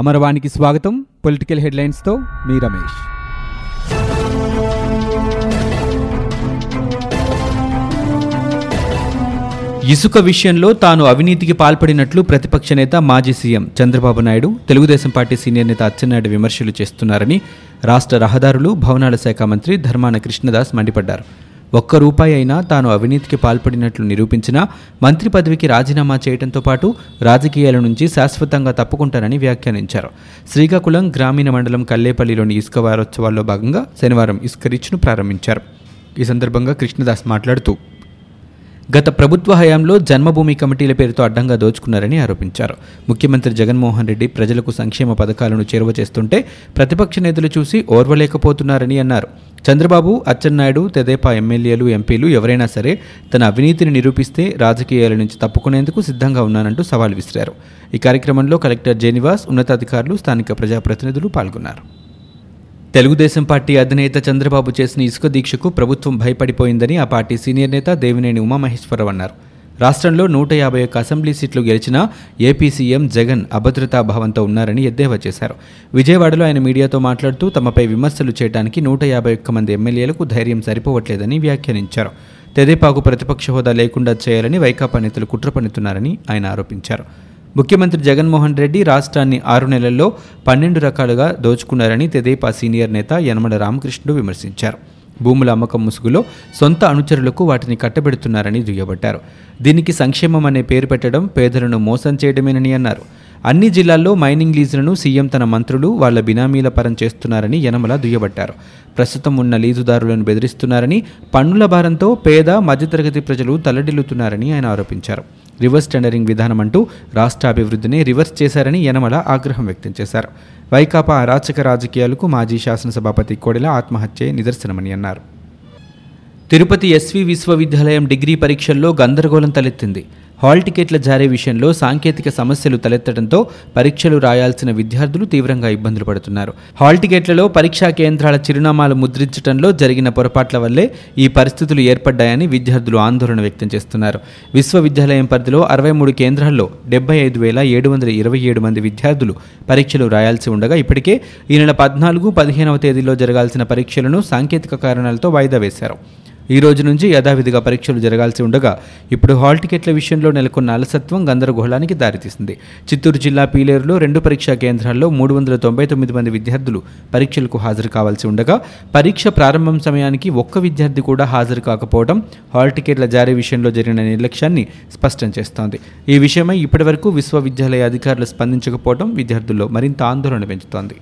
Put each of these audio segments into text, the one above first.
అమరవాణికి స్వాగతం. పొలిటికల్ హెడ్లైన్స్తో మీ రమేష్. ఇసుక విషయంలో తాను అవినీతికి పాల్పడినట్లు ప్రతిపక్ష నేత మాజీ CM Chandrababu Naidu Telugu Desam party senior నేత అచ్చెన్నాయుడు విమర్శలు చేస్తున్నారని రాష్ట్ర రహదారులు భవనాల శాఖ మంత్రి ధర్మాన కృష్ణదాస్ మండిపడ్డారు. ఒక్క రూపాయి అయినా తాను అవినీతికి పాల్పడినట్లు నిరూపించినా మంత్రి పదవికి రాజీనామా చేయడంతో పాటు రాజకీయాల నుంచి శాశ్వతంగా తప్పుకుంటానని వ్యాఖ్యానించారు. శ్రీకాకుళం గ్రామీణ మండలం కల్లేపల్లిలోని ఇసుక వారోత్సవాల్లో భాగంగా శనివారం ఇసుక రీచ్ను ప్రారంభించారు. ఈ సందర్భంగా కృష్ణదాస్ మాట్లాడుతూ గత ప్రభుత్వ హయాంలో జన్మభూమి కమిటీల పేరుతో అడ్డంగా దోచుకున్నారని ఆరోపించారు. ముఖ్యమంత్రి జగన్మోహన్ రెడ్డి ప్రజలకు సంక్షేమ పథకాలను చేరువ చేస్తుంటే ప్రతిపక్ష నేతలు చూసి ఓర్వలేకపోతున్నారని అన్నారు. చంద్రబాబు అచ్చెన్నాయుడు తెదేపా ఎమ్మెల్యేలు ఎంపీలు ఎవరైనా సరే తన అవినీతిని నిరూపిస్తే రాజకీయాల నుంచి తప్పుకునేందుకు సిద్ధంగా ఉన్నానంటూ సవాల్ విసిరారు. ఈ కార్యక్రమంలో కలెక్టర్ జేనివాస్ ఉన్నతాధికారులు స్థానిక ప్రజాప్రతినిధులు పాల్గొన్నారు. తెలుగుదేశం పార్టీ అధినేత చంద్రబాబు చేసిన ఇసుక దీక్షకు ప్రభుత్వం భయపడిపోయిందని ఆ పార్టీ సీనియర్ నేత దేవినేని ఉమామహేశ్వరరావు అన్నారు. రాష్ట్రంలో నూట యాభై ఒక్క అసెంబ్లీ సీట్లు గెలిచిన ఏపీ సీఎం జగన్ అభద్రతా భావంతో ఉన్నారని ఎద్దేవా చేశారు. విజయవాడలో ఆయన మీడియాతో మాట్లాడుతూ తమపై విమర్శలు చేయడానికి నూట యాభై ఒక్క మంది ఎమ్మెల్యేలకు ధైర్యం సరిపోవట్లేదని వ్యాఖ్యానించారు. తెదేపాకు ప్రతిపక్ష హోదా లేకుండా చేయాలని వైకాపా నేతలు కుట్ర పన్నుతున్నారని ఆయన ఆరోపించారు. ముఖ్యమంత్రి జగన్మోహన్ రెడ్డి రాష్ట్రాన్ని ఆరు నెలల్లో పన్నెండు రకాలుగా దోచుకున్నారని తెదేపా సీనియర్ నేత యనమల రామకృష్ణుడు విమర్శించారు. భూముల అమ్మకం ముసుగులో సొంత అనుచరులకు వాటిని కట్టబెడుతున్నారని దుయ్యబట్టారు. దీనికి సంక్షేమం అనే పేరు పెట్టడం పేదలను మోసం చేయడమేనని అన్నారు. అన్ని జిల్లాల్లో మైనింగ్ లీజులను సీఎం తన మంత్రులు వాళ్ళ బినామీల పరం చేస్తున్నారని యనమల దుయ్యబట్టారు. ప్రస్తుతం ఉన్న లీజుదారులను బెదిరిస్తున్నారని పన్నుల భారంతో పేద మధ్యతరగతి ప్రజలు తల్లడిల్లుతున్నారని ఆయన ఆరోపించారు. రివర్స్ టెండరింగ్ విధానం అంటూ రాష్ట్ర అభివృద్ధిని రివర్స్ చేశారని యనమల ఆగ్రహం వ్యక్తం చేశారు. వైకాపా అరాచక రాజకీయాలకు మాజీ శాసనసభాపతి కోడెల ఆత్మహత్యే నిదర్శనమని అన్నారు. తిరుపతి ఎస్వి విశ్వవిద్యాలయం డిగ్రీ పరీక్షల్లో గందరగోళం తలెత్తింది. హాల్ టికెట్ల జారీ విషయంలో సాంకేతిక సమస్యలు తలెత్తడంతో పరీక్షలు రాయాల్సిన విద్యార్థులు తీవ్రంగా ఇబ్బందులు పడుతున్నారు. హాల్ టికెట్లలో పరీక్షా కేంద్రాల చిరునామాలు ముద్రించడంలో జరిగిన పొరపాట్ల వల్లే ఈ పరిస్థితులు ఏర్పడ్డాయని విద్యార్థులు ఆందోళన వ్యక్తం చేస్తున్నారు. విశ్వవిద్యాలయం పరిధిలో అరవై మూడు కేంద్రాల్లో డెబ్బై ఐదు వేల ఏడు వందల ఇరవై ఏడు మంది విద్యార్థులు పరీక్షలు రాయాల్సి ఉండగా ఇప్పటికే ఈ నెల పద్నాలుగు పదిహేనవ తేదీలో జరగాల్సిన పరీక్షలను సాంకేతిక కారణాలతో వాయిదా వేశారు. ఈ రోజు నుంచి యథావిధిగా పరీక్షలు జరగాల్సి ఉండగా ఇప్పుడు హాల్ టికెట్ల విషయంలో నెలకొన్న అలసత్వం గందరగోళానికి దారితీసింది. చిత్తూరు జిల్లా పీలేరులో రెండు పరీక్షా కేంద్రాల్లో మూడు వందల తొంభై తొమ్మిది మంది విద్యార్థులు పరీక్షలకు హాజరు కావాల్సి ఉండగా పరీక్ష ప్రారంభం సమయానికి ఒక్క విద్యార్థి కూడా హాజరు కాకపోవడం హాల్ టికెట్ల జారీ విషయంలో జరిగిన నిర్లక్ష్యాన్ని స్పష్టం చేస్తోంది. ఈ విషయమై ఇప్పటివరకు విశ్వవిద్యాలయ అధికారులు స్పందించకపోవడం విద్యార్థుల్లో మరింత ఆందోళన పెంచుతోంది.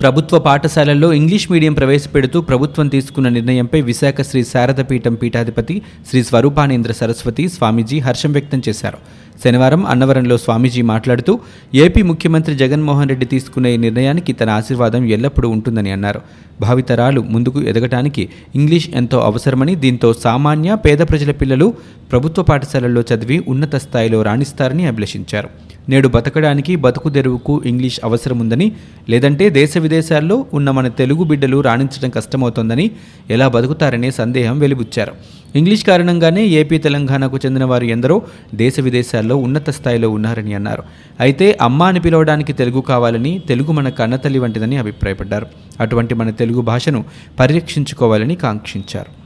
ప్రభుత్వ పాఠశాలల్లో ఇంగ్లీష్ మీడియం ప్రవేశపెడుతూ ప్రభుత్వం తీసుకున్న నిర్ణయంపై విశాఖ శ్రీ శారదపీఠం పీఠాధిపతి శ్రీ స్వరూపానేంద్ర సరస్వతి స్వామీజీ హర్షం వ్యక్తం చేశారు. శనివారం అన్నవరంలో స్వామీజీ మాట్లాడుతూ ఏపీ ముఖ్యమంత్రి జగన్మోహన్ రెడ్డి తీసుకున్న ఈ నిర్ణయానికి తన ఆశీర్వాదం ఎల్లప్పుడూ ఉంటుందని అన్నారు. భావితరాలు ముందుకు ఎదగటానికి ఇంగ్లీష్ ఎంతో అవసరమని దీంతో సామాన్య పేద ప్రజల పిల్లలు ప్రభుత్వ పాఠశాలల్లో చదివి ఉన్నత స్థాయిలో రాణిస్తారని అభిలషించారు. నేడు బతకడానికి బతుకు తెరువుకు ఇంగ్లీష్ అవసరం ఉందని లేదంటే దేశ విదేశాల్లో ఉన్న మన తెలుగు బిడ్డలు రాణించడం కష్టమవుతోందని ఎలా బతుకుతారనే సందేహం వెలిబుచ్చారు. ఇంగ్లీష్ కారణంగానే ఏపీ తెలంగాణకు చెందిన వారు ఎందరో దేశ విదేశాల్లో ఉన్నత స్థాయిలో ఉన్నారని అన్నారు. అయితే అమ్మ అని పిలవడానికి తెలుగు కావాలని తెలుగు మన కన్నతల్లి వంటిదని అభిప్రాయపడ్డారు. అటువంటి మన తెలుగు భాషను పరిరక్షించుకోవాలని కాంక్షించారు.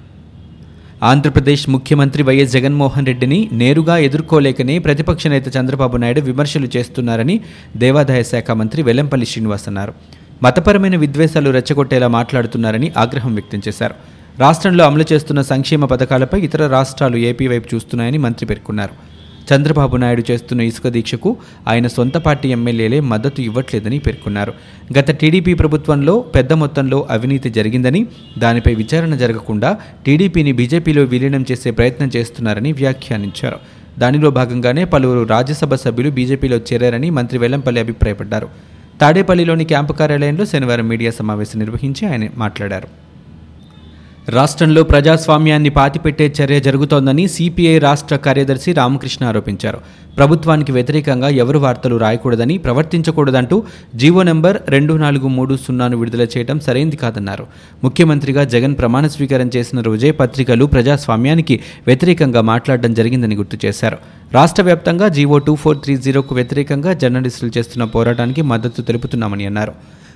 ఆంధ్రప్రదేశ్ ముఖ్యమంత్రి వైఎస్ జగన్మోహన్ రెడ్డిని నేరుగా ఎదుర్కోలేకనే ప్రతిపక్ష నేత చంద్రబాబు నాయుడు విమర్శలు చేస్తున్నారని దేవాదాయ శాఖ మంత్రి వెల్లంపల్లి శ్రీనివాస్ అన్నారు. మతపరమైన విద్వేషాలు రెచ్చగొట్టేలా మాట్లాడుతున్నారని ఆగ్రహం వ్యక్తం చేశారు. రాష్ట్రంలో అమలు చేస్తున్న సంక్షేమ పథకాలపై ఇతర రాష్ట్రాలు ఏపీ వైపు చూస్తున్నాయని మంత్రి పేర్కొన్నారు. చంద్రబాబు నాయుడు చేస్తున్న ఇసుక దీక్షకు ఆయన సొంత పార్టీ ఎమ్మెల్యేలే మద్దతు ఇవ్వట్లేదని పేర్కొన్నారు. గత టీడీపీ ప్రభుత్వంలో పెద్ద మొత్తంలో అవినీతి జరిగిందని దానిపై విచారణ జరగకుండా టీడీపీని బీజేపీలో విలీనం చేసే ప్రయత్నం చేస్తున్నారని వ్యాఖ్యానించారు. దానిలో భాగంగానే పలువురు రాజ్యసభ సభ్యులు బీజేపీలో చేరారని మంత్రి వెల్లంపల్లి అభిప్రాయపడ్డారు. తాడేపల్లిలోని క్యాంపు కార్యాలయంలో శనివారం మీడియా సమావేశం నిర్వహించి ఆయన మాట్లాడారు. రాష్ట్రంలో ప్రజాస్వామ్యాన్ని పాతిపెట్టే చర్య జరుగుతోందని సిపిఐ రాష్ట్ర కార్యదర్శి రామకృష్ణ ఆరోపించారు. ప్రభుత్వానికి వ్యతిరేకంగా ఎవరు వార్తలు రాయకూడదని ప్రవర్తించకూడదంటూ జీవో నెంబర్ రెండు నాలుగు మూడు సున్నాను విడుదల చేయడం సరైంది కాదన్నారు. ముఖ్యమంత్రిగా జగన్ ప్రమాణ స్వీకారం చేసిన రోజే పత్రికలు ప్రజాస్వామ్యానికి వ్యతిరేకంగా మాట్లాడడం జరిగిందని గుర్తు చేశారు. రాష్ట్ర వ్యాప్తంగా జీవో టూ ఫోర్ త్రీ జీరోకు వ్యతిరేకంగా జర్నలిస్టులు చేస్తున్న పోరాటానికి మద్దతు తెలుపుతున్నామని అన్నారు.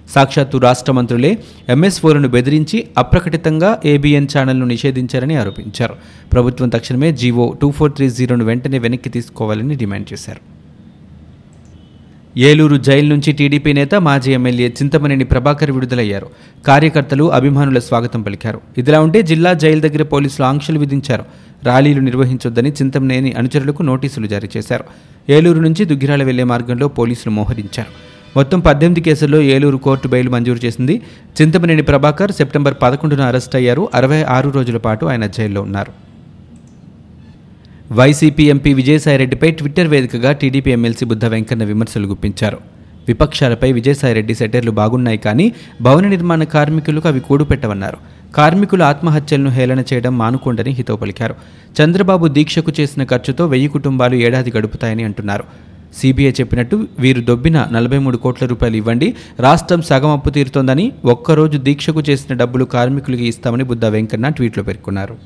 సాక్షాత్తు రాష్ట్ర మంత్రులే ఎంఎస్ఓలను బెదిరించి అప్రకటితంగా ఏబిఎన్ ఛానల్ను నిషేధించారని ఆరోపించారు. ప్రభుత్వం తక్షణమే జీవో టూ ఫోర్ త్రీ జీరోను వెంటనే వెనక్కి తీసుకోవాలని డిమాండ్ చేశారు. ఏలూరు జైలు నుంచి టీడీపీ నేత మాజీ ఎమ్మెల్యే చింతమనేని ప్రభాకర్ విడుదలయ్యారు. కార్యకర్తలు అభిమానుల స్వాగతం పలికారు. ఇదిలా ఉంటే జిల్లా జైలు దగ్గర పోలీసులు ఆంక్షలు విధించారు. ర్యాలీలు నిర్వహించొద్దని చింతమనేని అనుచరులకు నోటీసులు జారీ చేశారు. ఏలూరు నుంచి దుగ్గిరాల వెళ్ళే మార్గంలో పోలీసులు మోహరించారు. మొత్తం పద్దెనిమిది కేసుల్లో ఏలూరు కోర్టు బెయిల్ మంజూరు చేసింది. చింతమనేని ప్రభాకర్ సెప్టెంబర్ పదకొండున అరెస్ట్ అయ్యారు. అరవై ఆరు రోజుల పాటు ఆయన జైల్లో ఉన్నారు. వైసీపీ ఎంపీ విజయసాయిరెడ్డిపై ట్విట్టర్ వేదికగా టీడీపీ ఎమ్మెల్సీ బుద్ధ వెంకన్న విమర్శలు గుప్పించారు. విపక్షాలపై విజయసాయిరెడ్డి సెటర్లు బాగున్నాయి కానీ భవన నిర్మాణ కార్మికులకు అవి కూడుపెట్టవన్నారు. కార్మికుల ఆత్మహత్యలను హేళన చేయడం మానుకోండని హితవు పలికారు. చంద్రబాబు దీక్షకు చేసిన ఖర్చుతో వెయ్యి కుటుంబాలు ఏడాది గడుపుతాయని అంటున్నారు. సిబిఐ చెప్పినట్టు వీరు దొబ్బిన నలభై మూడు కోట్ల రూపాయలు ఇవ్వండి. రాష్ట్రం సగం అప్పు తీరుతోందని ఒక్కరోజు దీక్షకు చేసిన డబ్బులు కార్మికులకి ఇస్తామని బుద్ధ వెంకన్న ట్వీట్లో పేర్కొన్నారు.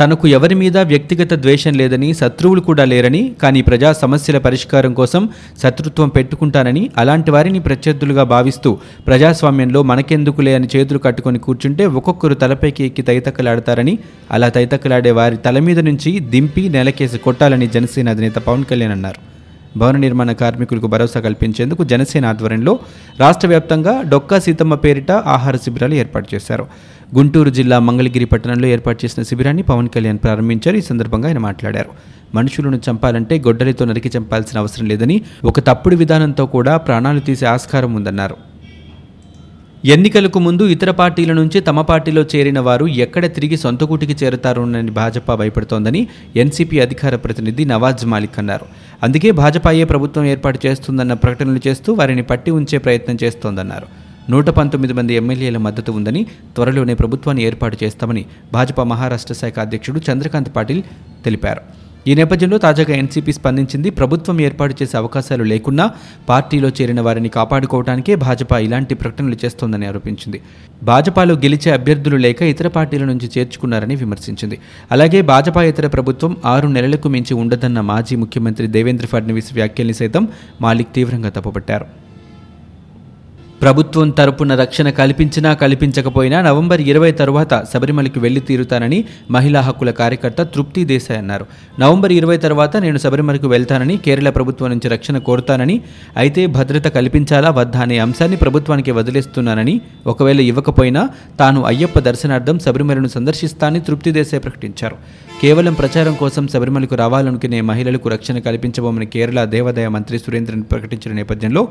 తనకు ఎవరి మీద వ్యక్తిగత ద్వేషం లేదని శత్రువులు కూడా లేరని కానీ ప్రజా సమస్యల పరిష్కారం కోసం శత్రుత్వం పెట్టుకుంటానని అలాంటి వారిని ప్రత్యర్థులుగా భావిస్తూ ప్రజాస్వామ్యంలో మనకెందుకులే అని చేతులు కట్టుకొని కూర్చుంటే ఒక్కొక్కరు తలపైకి ఎక్కి తైతక్కలాడతారని అలా తైతక్కలాడే వారి తల మీద నుంచి దింపి నెలకేసి కొట్టాలని జనసేన అధినేత పవన్ కళ్యాణ్ అన్నారు. భవన నిర్మాణ కార్మికులకు భరోసా కల్పించేందుకు జనసేన ఆధ్వర్యంలో రాష్ట్ర వ్యాప్తంగా డొక్కా సీతమ్మ పేరిట ఆహార శిబిరాలు ఏర్పాటు చేశారు. గుంటూరు జిల్లా మంగళగిరి పట్టణంలో ఏర్పాటు చేసిన శిబిరాన్ని పవన్ కళ్యాణ్ ప్రారంభించారు. ఈ సందర్భంగా ఆయన మాట్లాడారు. మనుషులను చంపాలంటే గొడ్డలితో నరికి చంపాల్సిన అవసరం లేదని ఒక తప్పుడు విధానంతో కూడా ప్రాణాలు తీసే ఆస్కారం ఉందన్నారు. ఎన్నికలకు ముందు ఇతర పార్టీల నుంచి తమ పార్టీలో చేరిన వారు ఎక్కడ తిరిగి సొంత కూటికి చేరతారోనని భాజపా భయపడుతోందని ఎన్సీపీ అధికార ప్రతినిధి నవాజ్ మాలిక్ అన్నారు. అందుకే భాజపాయే ప్రభుత్వం ఏర్పాటు చేస్తుందన్న ప్రకటనలు చేస్తూ వారిని పట్టి ఉంచే ప్రయత్నం చేస్తోందన్నారు. నూట పంతొమ్మిది మంది ఎమ్మెల్యేల మద్దతు ఉందని త్వరలోనే ప్రభుత్వాన్ని ఏర్పాటు చేస్తామని భాజపా మహారాష్ట్ర శాఖ అధ్యక్షుడు చంద్రకాంత్ పాటిల్ తెలిపారు. ఈ నేపథ్యంలో తాజాగా ఎన్సీపీ స్పందించింది ప్రభుత్వం ఏర్పాటు చేసే అవకాశాలు లేకున్నా పార్టీలో చేరిన వారిని కాపాడుకోవడానికే భాజపా ఇలాంటి ప్రకటనలు చేస్తోందని ఆరోపించింది. భాజపాలో గెలిచే అభ్యర్థులు లేక ఇతర పార్టీల నుంచి చేర్చుకున్నారని విమర్శించింది. అలాగే భాజపా ఇతర ప్రభుత్వం ఆరు నెలలకు మించి ఉండదన్న మాజీ ముఖ్యమంత్రి దేవేంద్ర ఫడ్నవీస్ వ్యాఖ్యల్ని సైతం మాలిక్ తీవ్రంగా తప్పుపట్టారు. ప్రభుత్వం తరపున రక్షణ కల్పించినా కల్పించకపోయినా నవంబర్ ఇరవై తరువాత శబరిమలకి వెళ్ళి తీరుతానని మహిళా హక్కుల కార్యకర్త తృప్తి దేశాయ్ అన్నారు. నవంబర్ ఇరవై తర్వాత నేను శబరిమలకు వెళ్తానని కేరళ ప్రభుత్వం నుంచి రక్షణ కోరుతానని అయితే భద్రత కల్పించాలా వద్దా అనే అంశాన్ని ప్రభుత్వానికి వదిలేస్తున్నానని ఒకవేళ ఇవ్వకపోయినా తాను అయ్యప్ప దర్శనార్థం శబరిమలను సందర్శిస్తానని తృప్తి దేశాయ్ ప్రకటించారు. కేవలం ప్రచారం కోసం శబరిమలకు రావాలనుకునే మహిళలకు రక్షణ కల్పించబోమని కేరళ దేవాదాయ మంత్రి సురేంద్రన్ ప్రకటించిన నేపథ్యంలో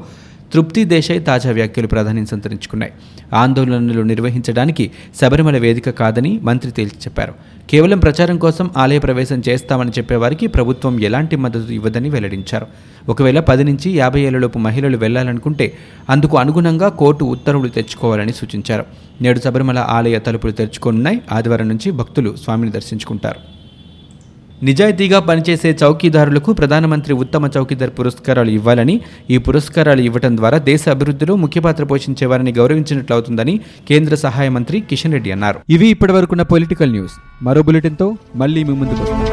తృప్తి దేశాయ్ తాజా వ్యాఖ్యలు ప్రాధాన్యం సంతరించుకున్నాయి. ఆందోళనలు నిర్వహించడానికి శబరిమల వేదిక కాదని మంత్రి తేల్చి చెప్పారు. కేవలం ప్రచారం కోసం ఆలయ ప్రవేశం చేస్తామని చెప్పేవారికి ప్రభుత్వం ఎలాంటి మద్దతు ఇవ్వదని వెల్లడించారు. ఒకవేళ పది నుంచి యాభై ఏళ్ళలోపు మహిళలు వెళ్ళాలనుకుంటే అందుకు అనుగుణంగా కోర్టు ఉత్తర్వులు తెచ్చుకోవాలని సూచించారు. నేడు శబరిమల ఆలయ తలుపులు తెరుచుకోనున్నాయి. ఆదివారం నుంచి భక్తులు స్వామిని దర్శించుకుంటారు. నిజాయితీగా పనిచేసే చౌకీదారులకు ప్రధానమంత్రి ఉత్తమ చౌకీదార్ పురస్కారాలు ఇవ్వాలని ఈ పురస్కారాలు ఇవ్వడం ద్వారా దేశ అభివృద్ధిలో ముఖ్య పాత్ర పోషించే వారిని గౌరవించినట్లు అవుతుందని కేంద్ర సహాయ మంత్రి కిషన్ రెడ్డి అన్నారు. ఇవి ఇప్పటివరకున్న పొలిటికల్ న్యూస్. మరో బులెటిన్తో మళ్ళీ మీ ముందుకు వస్తాం.